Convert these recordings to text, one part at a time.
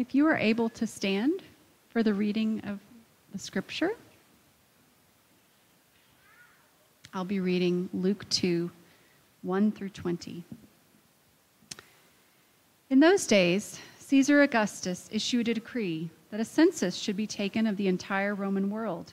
if you are able to stand for the reading of the scripture, I'll be reading Luke 2 1 through 20. In those days, Caesar Augustus issued a decree that a census should be taken of the entire Roman world.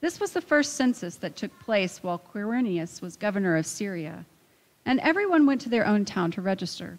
This was the first census that took place while Quirinius was governor of Syria, and everyone went to their own town to register.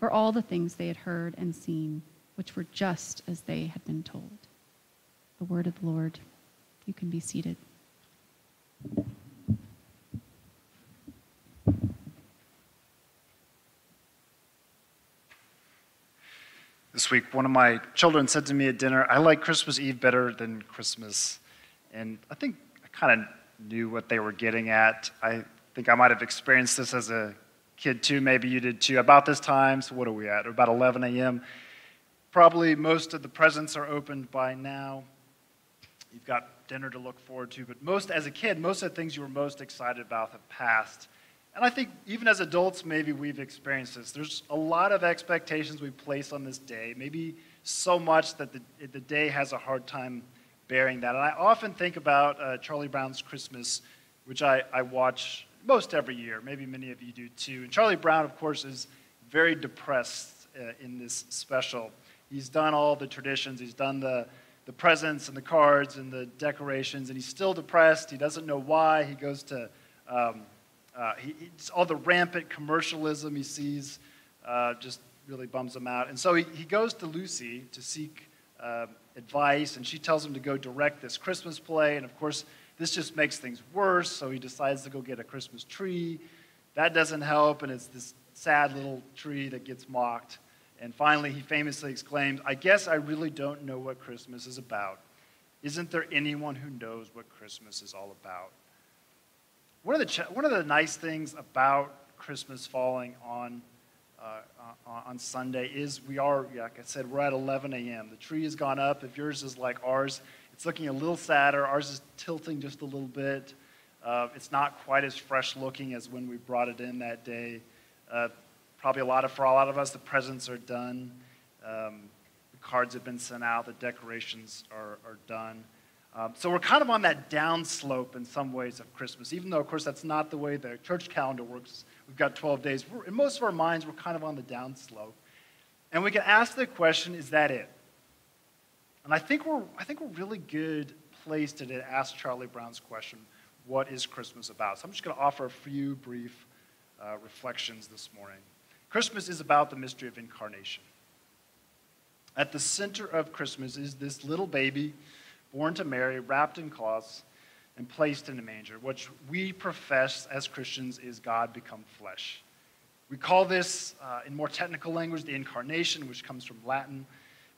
for all the things they had heard and seen, which were just as they had been told. The word of the Lord. You can be seated. This week, one of my children said to me at dinner, I like Christmas Eve better than Christmas. And I think I kind of knew what they were getting at. I think I might have experienced this as a kid too, maybe you did too. About this time, so what are we at? About 11 a.m. Probably most of the presents are opened by now. You've got dinner to look forward to, but most, as a kid, most of the things you were most excited about have passed. And I think even as adults, maybe we've experienced this. There's a lot of expectations we place on this day, maybe so much that the, the day has a hard time bearing that. And I often think about uh, Charlie Brown's Christmas, which I, I watch most every year. Maybe many of you do too. And Charlie Brown, of course, is very depressed uh, in this special. He's done all the traditions, he's done the, the presents and the cards and the decorations, and he's still depressed. He doesn't know why. He goes to um, uh, he, all the rampant commercialism he sees uh, just really bums him out. And so he, he goes to Lucy to seek uh, advice, and she tells him to go direct this Christmas play. And of course, this just makes things worse, so he decides to go get a Christmas tree. That doesn't help, and it's this sad little tree that gets mocked. And finally, he famously exclaims, I guess I really don't know what Christmas is about. Isn't there anyone who knows what Christmas is all about? One of the, one of the nice things about Christmas falling on, uh, on Sunday is we are, like I said, we're at 11 a.m. The tree has gone up. If yours is like ours, it's looking a little sadder. Ours is tilting just a little bit. Uh, it's not quite as fresh looking as when we brought it in that day. Uh, probably a lot of, for a lot of us, the presents are done. Um, the cards have been sent out. The decorations are, are done. Um, so we're kind of on that downslope in some ways of Christmas, even though, of course, that's not the way the church calendar works. We've got 12 days. We're, in most of our minds, we're kind of on the downslope. And we can ask the question is that it? And I think we're, I think we're really good placed to ask Charlie Brown's question, what is Christmas about? So I'm just going to offer a few brief uh, reflections this morning. Christmas is about the mystery of incarnation. At the center of Christmas is this little baby born to Mary, wrapped in cloths, and placed in a manger, which we profess as Christians is God become flesh. We call this, uh, in more technical language, the incarnation, which comes from Latin,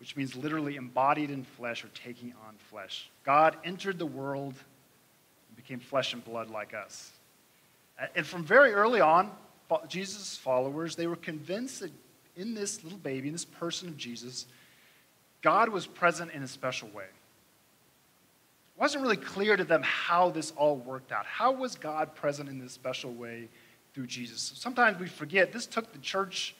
which means literally embodied in flesh or taking on flesh. God entered the world and became flesh and blood like us. And from very early on, Jesus' followers, they were convinced that in this little baby, in this person of Jesus, God was present in a special way. It wasn't really clear to them how this all worked out. How was God present in this special way through Jesus? Sometimes we forget this took the church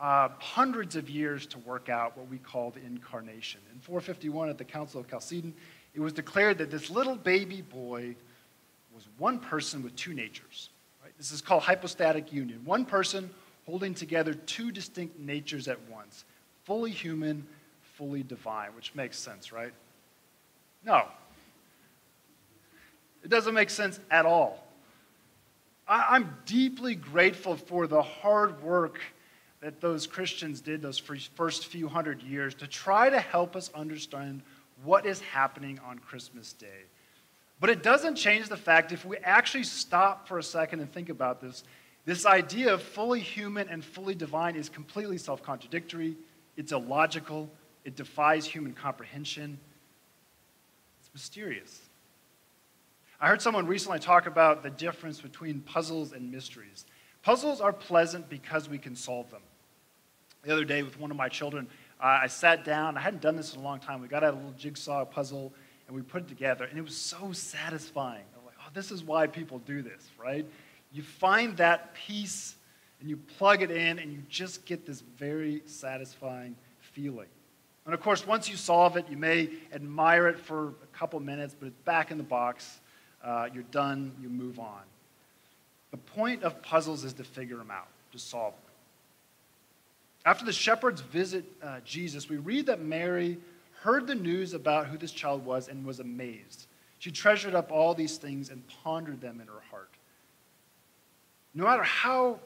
uh, hundreds of years to work out what we called incarnation. In 451 at the Council of Chalcedon, it was declared that this little baby boy was one person with two natures. Right? This is called hypostatic union. One person holding together two distinct natures at once fully human, fully divine, which makes sense, right? No. It doesn't make sense at all. I, am deeply grateful for the hard work that those Christians did those first few hundred years to try to help us understand what is happening on Christmas Day. But it doesn't change the fact, if we actually stop for a second and think about this, this idea of fully human and fully divine is completely self contradictory, it's illogical, it defies human comprehension, it's mysterious. I heard someone recently talk about the difference between puzzles and mysteries. Puzzles are pleasant because we can solve them. The other day, with one of my children, uh, I sat down. I hadn't done this in a long time. We got out a little jigsaw puzzle and we put it together, and it was so satisfying. I'm like, oh, this is why people do this, right? You find that piece and you plug it in, and you just get this very satisfying feeling. And of course, once you solve it, you may admire it for a couple minutes, but it's back in the box. Uh, you're done, you move on. The point of puzzles is to figure them out, to solve them. After the shepherds visit uh, Jesus, we read that Mary heard the news about who this child was and was amazed. She treasured up all these things and pondered them in her heart. No matter how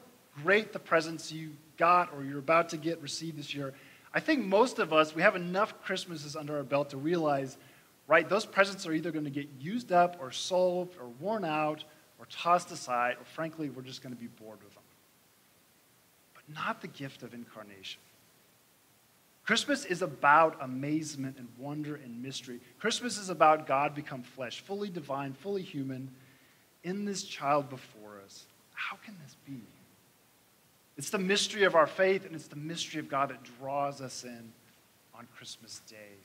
great the presents you got or you're about to get received this year, I think most of us, we have enough Christmases under our belt to realize, right, those presents are either going to get used up or sold or worn out or tossed aside, or frankly, we're just going to be bored with them not the gift of incarnation. Christmas is about amazement and wonder and mystery. Christmas is about God become flesh, fully divine, fully human, in this child before us. How can this be? It's the mystery of our faith, and it's the mystery of God that draws us in on Christmas Day.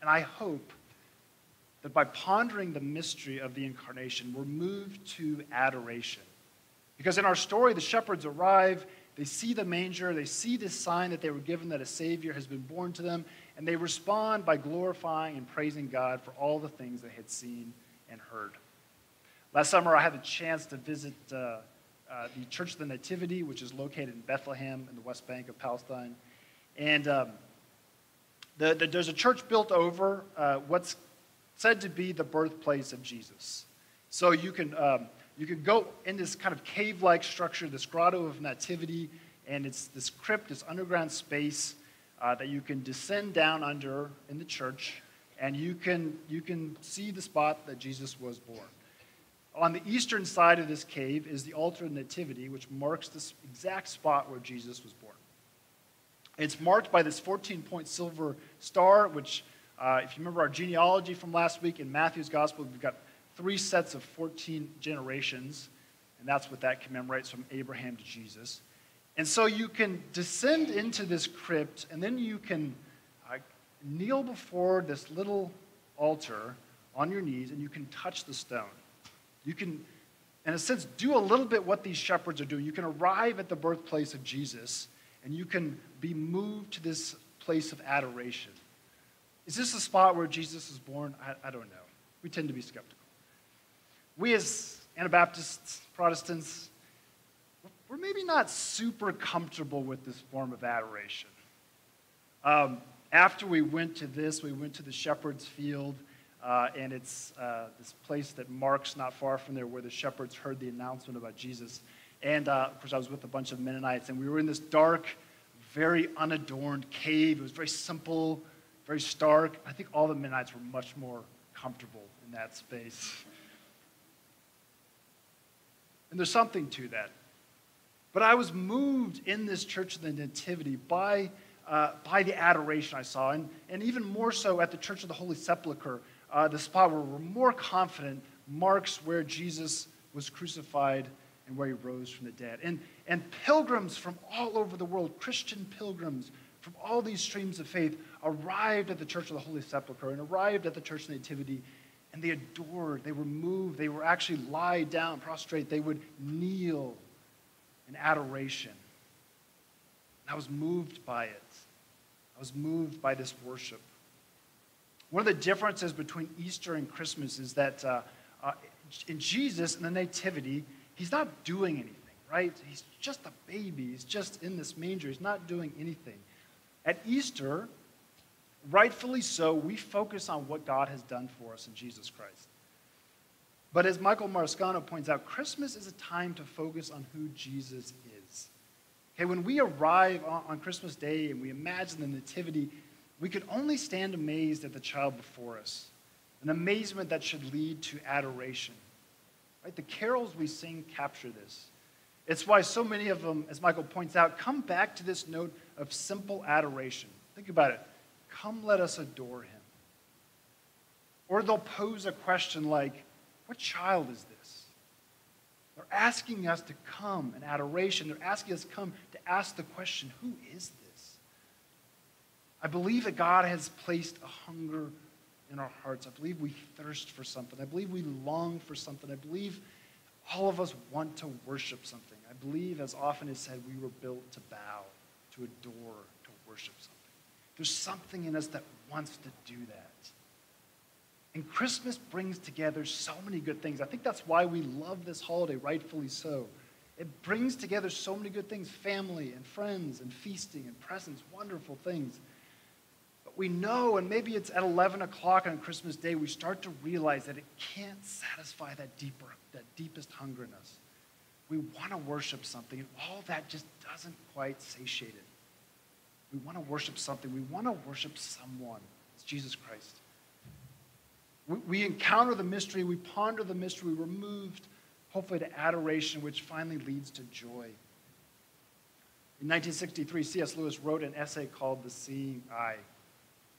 And I hope that by pondering the mystery of the incarnation, we're moved to adoration. Because in our story, the shepherds arrive they see the manger, they see this sign that they were given that a Savior has been born to them, and they respond by glorifying and praising God for all the things they had seen and heard. Last summer, I had the chance to visit uh, uh, the Church of the Nativity, which is located in Bethlehem in the West Bank of Palestine. And um, the, the, there's a church built over uh, what's said to be the birthplace of Jesus. So you can. Um, you can go in this kind of cave like structure, this grotto of nativity, and it's this crypt, this underground space uh, that you can descend down under in the church, and you can, you can see the spot that Jesus was born. On the eastern side of this cave is the altar of nativity, which marks this exact spot where Jesus was born. It's marked by this 14 point silver star, which, uh, if you remember our genealogy from last week in Matthew's gospel, we've got three sets of 14 generations, and that's what that commemorates from Abraham to Jesus. And so you can descend into this crypt, and then you can uh, kneel before this little altar on your knees, and you can touch the stone. You can, in a sense, do a little bit what these shepherds are doing. You can arrive at the birthplace of Jesus, and you can be moved to this place of adoration. Is this a spot where Jesus was born? I, I don't know. We tend to be skeptical we as Anabaptists, Protestants, we're maybe not super comfortable with this form of adoration. Um, after we went to this, we went to the shepherd's field, uh, and it's uh, this place that marks not far from there where the shepherds heard the announcement about Jesus. And uh, of course, I was with a bunch of Mennonites, and we were in this dark, very unadorned cave. It was very simple, very stark. I think all the Mennonites were much more comfortable in that space. And there's something to that. But I was moved in this Church of the Nativity by, uh, by the adoration I saw, and, and even more so at the Church of the Holy Sepulchre, uh, the spot where we're more confident marks where Jesus was crucified and where he rose from the dead. And, and pilgrims from all over the world, Christian pilgrims from all these streams of faith, arrived at the Church of the Holy Sepulchre and arrived at the Church of the Nativity, and they adored, they were moved, they were actually lie down, prostrate, they would kneel in adoration. And I was moved by it. I was moved by this worship. One of the differences between Easter and Christmas is that uh, uh, in Jesus, in the Nativity, he's not doing anything, right? He's just a baby. He's just in this manger. He's not doing anything. At Easter, rightfully so, we focus on what God has done for us in Jesus Christ. But as Michael Mariscano points out, Christmas is a time to focus on who Jesus is. Okay, when we arrive on, Christmas Day and we imagine the Nativity, we could only stand amazed at the child before us, an amazement that should lead to adoration. Right? The carols we sing capture this. It's why so many of them, as Michael points out, come back to this note of simple adoration. Think about it. Come, let us adore him. Or they'll pose a question like, What child is this? They're asking us to come in adoration. They're asking us to come to ask the question, Who is this? I believe that God has placed a hunger in our hearts. I believe we thirst for something. I believe we long for something. I believe all of us want to worship something. I believe, as often is said, we were built to bow, to adore, to worship something. There's something in us that wants to do that. And Christmas brings together so many good things. I think that's why we love this holiday, rightfully so. It brings together so many good things family and friends and feasting and presents, wonderful things. But we know, and maybe it's at 11 o'clock on Christmas Day, we start to realize that it can't satisfy that deeper, that deepest hunger in us. We want to worship something, and all that just doesn't quite satiate it. We want to worship something. We want to worship someone. It's Jesus Christ. We, we encounter the mystery, we ponder the mystery, we're moved, hopefully, to adoration, which finally leads to joy. In 1963, C.S. Lewis wrote an essay called The Seeing Eye.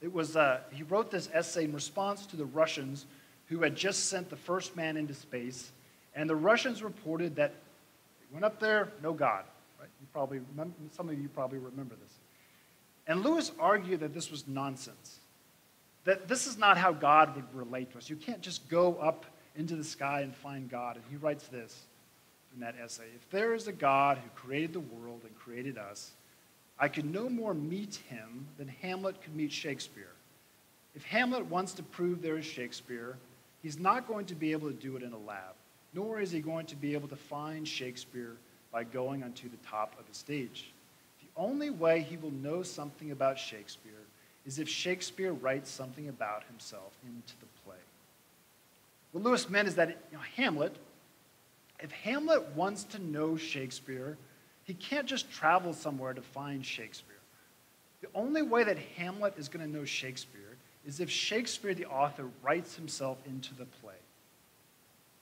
It was, uh, he wrote this essay in response to the Russians who had just sent the first man into space, and the Russians reported that they went up there, no God. Right? You probably remember, some of you probably remember this. And Lewis argued that this was nonsense, that this is not how God would relate to us. You can't just go up into the sky and find God. And he writes this in that essay If there is a God who created the world and created us, I could no more meet him than Hamlet could meet Shakespeare. If Hamlet wants to prove there is Shakespeare, he's not going to be able to do it in a lab, nor is he going to be able to find Shakespeare by going onto the top of the stage only way he will know something about Shakespeare is if Shakespeare writes something about himself into the play. What Lewis meant is that you know, Hamlet, if Hamlet wants to know Shakespeare, he can't just travel somewhere to find Shakespeare. The only way that Hamlet is going to know Shakespeare is if Shakespeare, the author, writes himself into the play.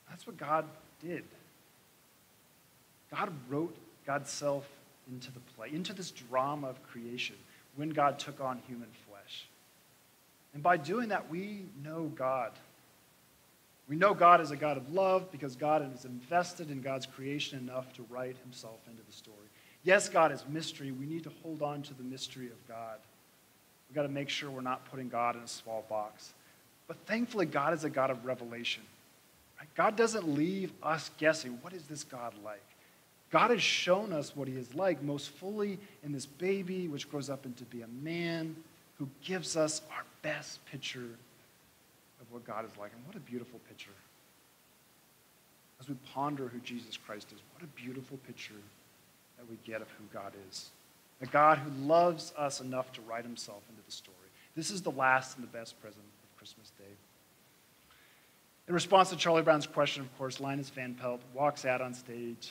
That's what God did. God wrote God's self into the play, into this drama of creation when God took on human flesh. And by doing that, we know God. We know God is a God of love because God is invested in God's creation enough to write himself into the story. Yes, God is mystery. We need to hold on to the mystery of God. We've got to make sure we're not putting God in a small box. But thankfully, God is a God of revelation. God doesn't leave us guessing, what is this God like? God has shown us what he is like most fully in this baby, which grows up into be a man who gives us our best picture of what God is like. And what a beautiful picture. As we ponder who Jesus Christ is, what a beautiful picture that we get of who God is. A God who loves us enough to write himself into the story. This is the last and the best present of Christmas Day. In response to Charlie Brown's question, of course, Linus Van Pelt walks out on stage,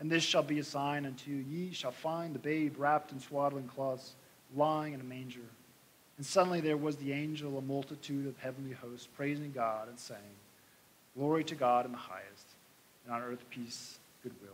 And this shall be a sign unto you ye shall find the babe wrapped in swaddling cloths, lying in a manger. And suddenly there was the angel, a multitude of heavenly hosts, praising God and saying, Glory to God in the highest, and on earth peace, goodwill